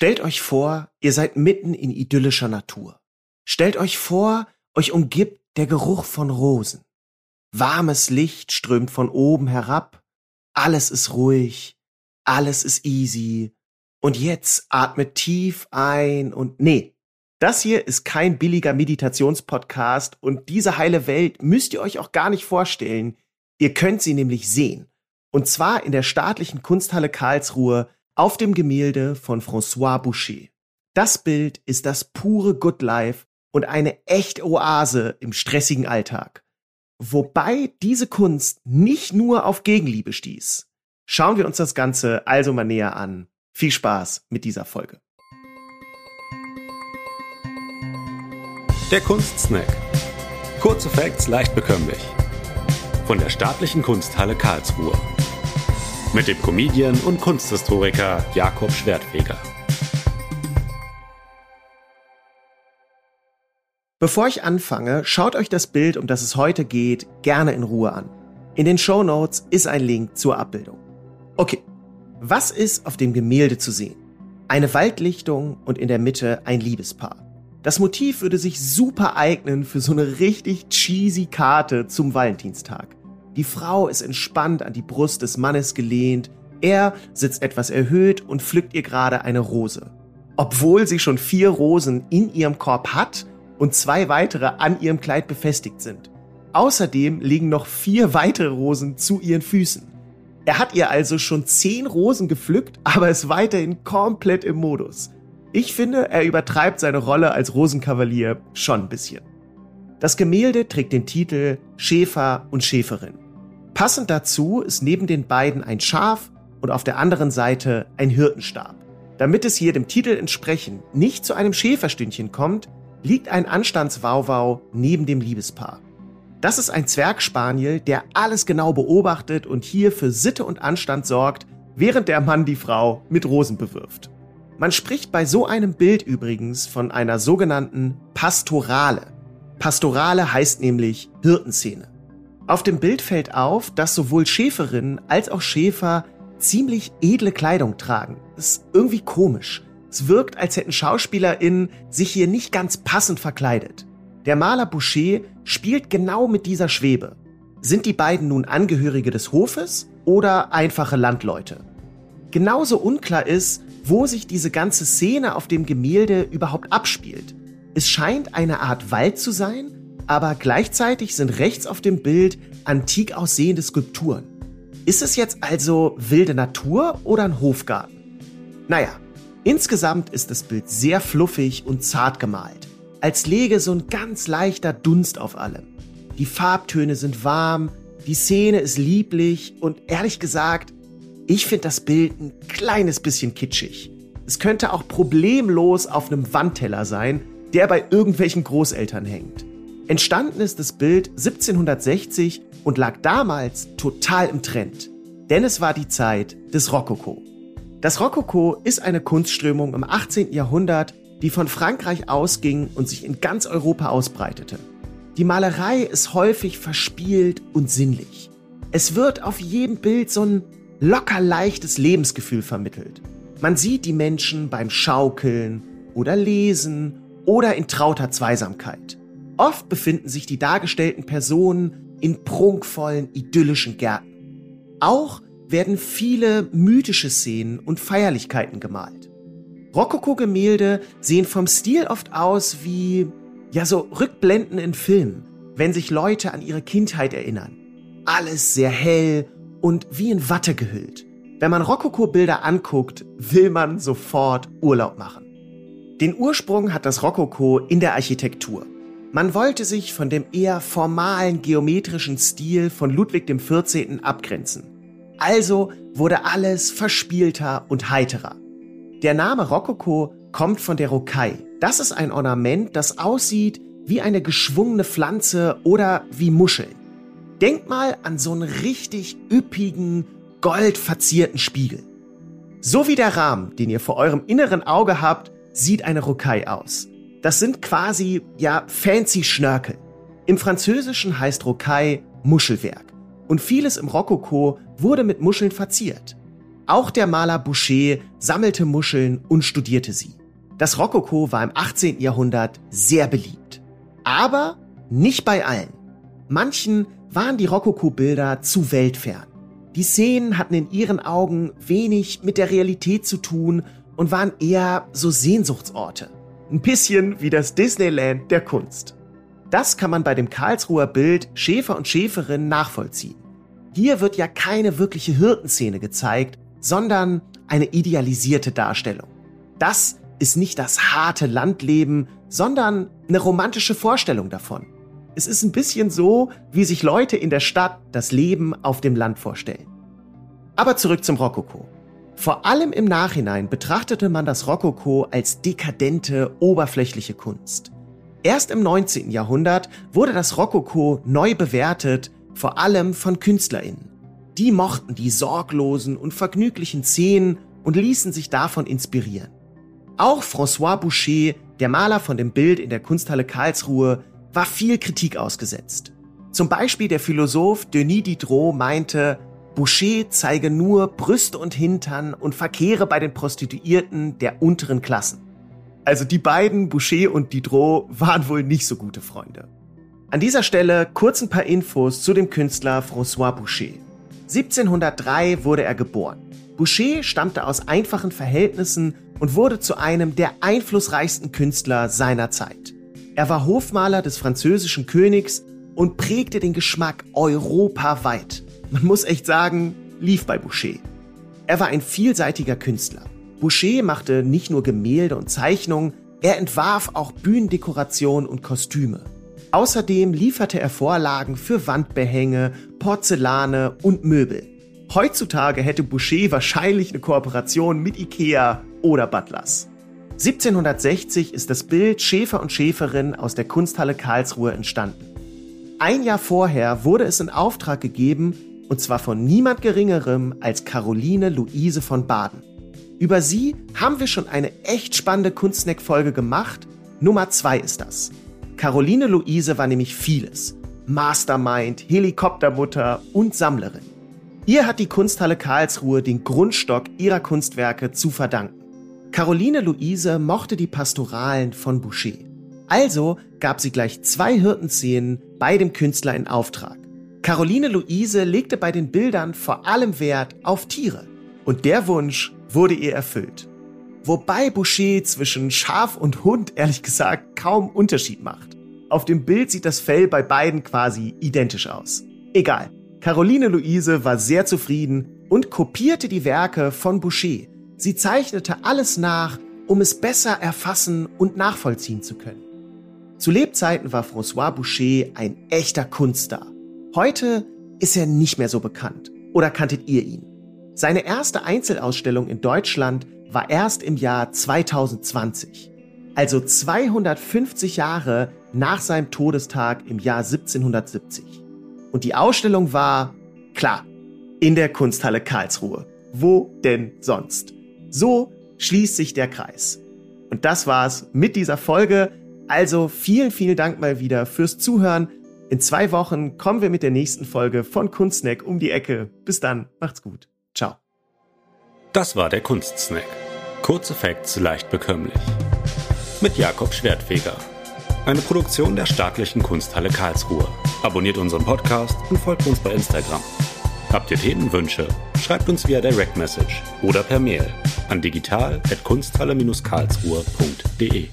Stellt euch vor, ihr seid mitten in idyllischer Natur. Stellt euch vor, euch umgibt der Geruch von Rosen. Warmes Licht strömt von oben herab, alles ist ruhig, alles ist easy. Und jetzt atmet tief ein und nee, das hier ist kein billiger Meditationspodcast und diese heile Welt müsst ihr euch auch gar nicht vorstellen. Ihr könnt sie nämlich sehen. Und zwar in der staatlichen Kunsthalle Karlsruhe auf dem Gemälde von François Boucher. Das Bild ist das pure Good Life und eine echte Oase im stressigen Alltag. Wobei diese Kunst nicht nur auf Gegenliebe stieß. Schauen wir uns das Ganze also mal näher an. Viel Spaß mit dieser Folge. Der Kunstsnack. Kurze Facts leicht bekömmlich. Von der Staatlichen Kunsthalle Karlsruhe. Mit dem Comedian und Kunsthistoriker Jakob Schwertfeger. Bevor ich anfange, schaut euch das Bild, um das es heute geht, gerne in Ruhe an. In den Show Notes ist ein Link zur Abbildung. Okay, was ist auf dem Gemälde zu sehen? Eine Waldlichtung und in der Mitte ein Liebespaar. Das Motiv würde sich super eignen für so eine richtig cheesy Karte zum Valentinstag. Die Frau ist entspannt an die Brust des Mannes gelehnt. Er sitzt etwas erhöht und pflückt ihr gerade eine Rose. Obwohl sie schon vier Rosen in ihrem Korb hat und zwei weitere an ihrem Kleid befestigt sind. Außerdem liegen noch vier weitere Rosen zu ihren Füßen. Er hat ihr also schon zehn Rosen gepflückt, aber ist weiterhin komplett im Modus. Ich finde, er übertreibt seine Rolle als Rosenkavalier schon ein bisschen. Das Gemälde trägt den Titel Schäfer und Schäferin. Passend dazu ist neben den beiden ein Schaf und auf der anderen Seite ein Hirtenstab. Damit es hier dem Titel entsprechend nicht zu einem Schäferstündchen kommt, liegt ein Anstandswauwau neben dem Liebespaar. Das ist ein Zwergspaniel, der alles genau beobachtet und hier für Sitte und Anstand sorgt, während der Mann die Frau mit Rosen bewirft. Man spricht bei so einem Bild übrigens von einer sogenannten Pastorale. Pastorale heißt nämlich Hirtenszene. Auf dem Bild fällt auf, dass sowohl Schäferinnen als auch Schäfer ziemlich edle Kleidung tragen. Das ist irgendwie komisch. Es wirkt, als hätten SchauspielerInnen sich hier nicht ganz passend verkleidet. Der Maler Boucher spielt genau mit dieser Schwebe. Sind die beiden nun Angehörige des Hofes oder einfache Landleute? Genauso unklar ist, wo sich diese ganze Szene auf dem Gemälde überhaupt abspielt. Es scheint eine Art Wald zu sein, aber gleichzeitig sind rechts auf dem Bild antik aussehende Skulpturen. Ist es jetzt also wilde Natur oder ein Hofgarten? Naja, insgesamt ist das Bild sehr fluffig und zart gemalt, als läge so ein ganz leichter Dunst auf allem. Die Farbtöne sind warm, die Szene ist lieblich und ehrlich gesagt, ich finde das Bild ein kleines bisschen kitschig. Es könnte auch problemlos auf einem Wandteller sein, der bei irgendwelchen Großeltern hängt. Entstanden ist das Bild 1760 und lag damals total im Trend, denn es war die Zeit des Rokoko. Das Rokoko ist eine Kunstströmung im 18. Jahrhundert, die von Frankreich ausging und sich in ganz Europa ausbreitete. Die Malerei ist häufig verspielt und sinnlich. Es wird auf jedem Bild so ein locker leichtes Lebensgefühl vermittelt. Man sieht die Menschen beim Schaukeln oder Lesen oder in trauter Zweisamkeit. Oft befinden sich die dargestellten Personen in prunkvollen, idyllischen Gärten. Auch werden viele mythische Szenen und Feierlichkeiten gemalt. Rokoko-Gemälde sehen vom Stil oft aus wie, ja, so Rückblenden in Filmen, wenn sich Leute an ihre Kindheit erinnern. Alles sehr hell und wie in Watte gehüllt. Wenn man Rokoko-Bilder anguckt, will man sofort Urlaub machen. Den Ursprung hat das Rokoko in der Architektur. Man wollte sich von dem eher formalen geometrischen Stil von Ludwig XIV. abgrenzen. Also wurde alles verspielter und heiterer. Der Name Rokoko kommt von der Rokai. Das ist ein Ornament, das aussieht wie eine geschwungene Pflanze oder wie Muscheln. Denkt mal an so einen richtig üppigen, goldverzierten Spiegel. So wie der Rahmen, den ihr vor eurem inneren Auge habt, sieht eine Rokai aus. Das sind quasi, ja, fancy Schnörkel. Im Französischen heißt Rocaille Muschelwerk. Und vieles im Rokoko wurde mit Muscheln verziert. Auch der Maler Boucher sammelte Muscheln und studierte sie. Das Rokoko war im 18. Jahrhundert sehr beliebt. Aber nicht bei allen. Manchen waren die Rokoko-Bilder zu weltfern. Die Szenen hatten in ihren Augen wenig mit der Realität zu tun und waren eher so Sehnsuchtsorte. Ein bisschen wie das Disneyland der Kunst. Das kann man bei dem Karlsruher Bild Schäfer und Schäferin nachvollziehen. Hier wird ja keine wirkliche Hirtenszene gezeigt, sondern eine idealisierte Darstellung. Das ist nicht das harte Landleben, sondern eine romantische Vorstellung davon. Es ist ein bisschen so, wie sich Leute in der Stadt das Leben auf dem Land vorstellen. Aber zurück zum Rokoko. Vor allem im Nachhinein betrachtete man das Rokoko als dekadente, oberflächliche Kunst. Erst im 19. Jahrhundert wurde das Rokoko neu bewertet, vor allem von KünstlerInnen. Die mochten die sorglosen und vergnüglichen Szenen und ließen sich davon inspirieren. Auch François Boucher, der Maler von dem Bild in der Kunsthalle Karlsruhe, war viel Kritik ausgesetzt. Zum Beispiel der Philosoph Denis Diderot meinte, Boucher zeige nur Brüste und Hintern und verkehre bei den Prostituierten der unteren Klassen. Also die beiden, Boucher und Diderot, waren wohl nicht so gute Freunde. An dieser Stelle kurz ein paar Infos zu dem Künstler François Boucher. 1703 wurde er geboren. Boucher stammte aus einfachen Verhältnissen und wurde zu einem der einflussreichsten Künstler seiner Zeit. Er war Hofmaler des französischen Königs und prägte den Geschmack europaweit. Man muss echt sagen, lief bei Boucher. Er war ein vielseitiger Künstler. Boucher machte nicht nur Gemälde und Zeichnungen, er entwarf auch Bühnendekorationen und Kostüme. Außerdem lieferte er Vorlagen für Wandbehänge, Porzellane und Möbel. Heutzutage hätte Boucher wahrscheinlich eine Kooperation mit Ikea oder Butlers. 1760 ist das Bild Schäfer und Schäferin aus der Kunsthalle Karlsruhe entstanden. Ein Jahr vorher wurde es in Auftrag gegeben, und zwar von niemand Geringerem als Caroline Luise von Baden. Über sie haben wir schon eine echt spannende Kunstsnack-Folge gemacht. Nummer zwei ist das. Caroline Luise war nämlich vieles. Mastermind, Helikoptermutter und Sammlerin. Ihr hat die Kunsthalle Karlsruhe den Grundstock ihrer Kunstwerke zu verdanken. Caroline Luise mochte die Pastoralen von Boucher. Also gab sie gleich zwei Hirtenszenen bei dem Künstler in Auftrag. Caroline Luise legte bei den Bildern vor allem Wert auf Tiere. Und der Wunsch wurde ihr erfüllt. Wobei Boucher zwischen Schaf und Hund ehrlich gesagt kaum Unterschied macht. Auf dem Bild sieht das Fell bei beiden quasi identisch aus. Egal. Caroline Luise war sehr zufrieden und kopierte die Werke von Boucher. Sie zeichnete alles nach, um es besser erfassen und nachvollziehen zu können. Zu Lebzeiten war François Boucher ein echter Kunststar. Heute ist er nicht mehr so bekannt. Oder kanntet ihr ihn? Seine erste Einzelausstellung in Deutschland war erst im Jahr 2020, also 250 Jahre nach seinem Todestag im Jahr 1770. Und die Ausstellung war, klar, in der Kunsthalle Karlsruhe. Wo denn sonst? So schließt sich der Kreis. Und das war's mit dieser Folge. Also vielen, vielen Dank mal wieder fürs Zuhören. In zwei Wochen kommen wir mit der nächsten Folge von Kunstsnack um die Ecke. Bis dann, macht's gut. Ciao. Das war der Kunstsnack. Kurze Facts leicht bekömmlich. Mit Jakob Schwertfeger. Eine Produktion der Staatlichen Kunsthalle Karlsruhe. Abonniert unseren Podcast und folgt uns bei Instagram. Habt ihr Themenwünsche? Schreibt uns via Direct Message oder per Mail an digital.kunsthalle-karlsruhe.de.